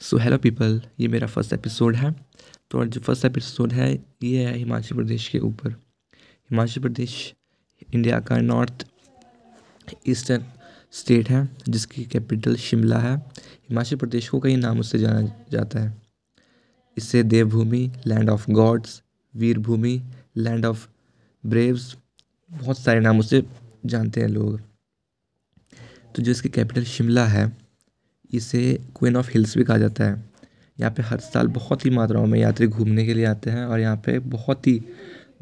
So hello people ये मेरा first episode है। तो जो फ़र्स्ट एपिसोड है, ये है हिमाचल प्रदेश के ऊपर। हिमाचल प्रदेश, इंडिया का नॉर्थ ईस्टर्न स्टेट है, जिसकी कैपिटल शिमला है। हिमाचल प्रदेश को कई नामों से जाना जाता है। इसे Devbhoomi land of gods Veer Bhoomi land of braves बहुत सारे नामों से जानते हैं लोग। तो जो इसकी कैपिटल शिमला है इसे क्वीन ऑफ़ हिल्स भी कहा जाता है। यहाँ पे हर साल बहुत ही मात्राओं में यात्री घूमने के लिए आते हैं और यहाँ पे बहुत ही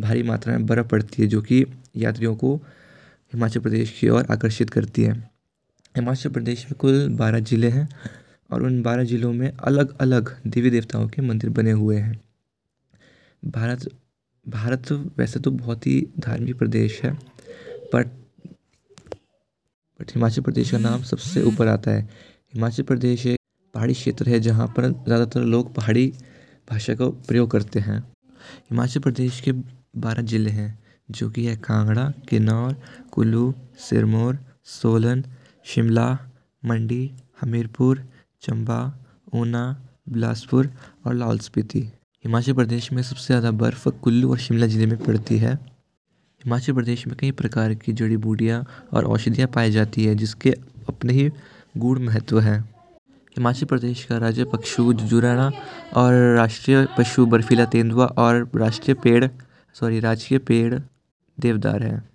भारी मात्रा में बर्फ़ पड़ती है, जो कि यात्रियों को हिमाचल प्रदेश की ओर आकर्षित करती है। हिमाचल प्रदेश में कुल बारह ज़िले हैं और उन बारह ज़िलों में अलग अलग देवी देवताओं के मंदिर बने हुए हैं। भारत भारत वैसे तो बहुत ही धार्मिक प्रदेश है बट बट हिमाचल प्रदेश का नाम सबसे ऊपर आता है। हिमाचल प्रदेश एक पहाड़ी क्षेत्र है जहाँ पर ज़्यादातर लोग पहाड़ी भाषा का प्रयोग करते हैं। हिमाचल प्रदेश के बारह ज़िले हैं, जो कि है कांगड़ा, किन्नौर, कुल्लू, सिरमौर, सोलन, शिमला, मंडी, हमीरपुर, चंबा, ऊना, बिलासपुर और लाहौल स्पीति। हिमाचल प्रदेश में सबसे ज़्यादा बर्फ़ कुल्लू और शिमला ज़िले में पड़ती है। हिमाचल प्रदेश में कई प्रकार की जड़ी बूटियाँ और औषधियाँ पाई जाती है, जिसके अपने ही गूढ़ महत्व है। हिमाचल प्रदेश का राज्य पशु जुराना और राष्ट्रीय पशु बर्फीला तेंदुआ और राष्ट्रीय पेड़ सॉरी राजकीय पेड़ देवदार है।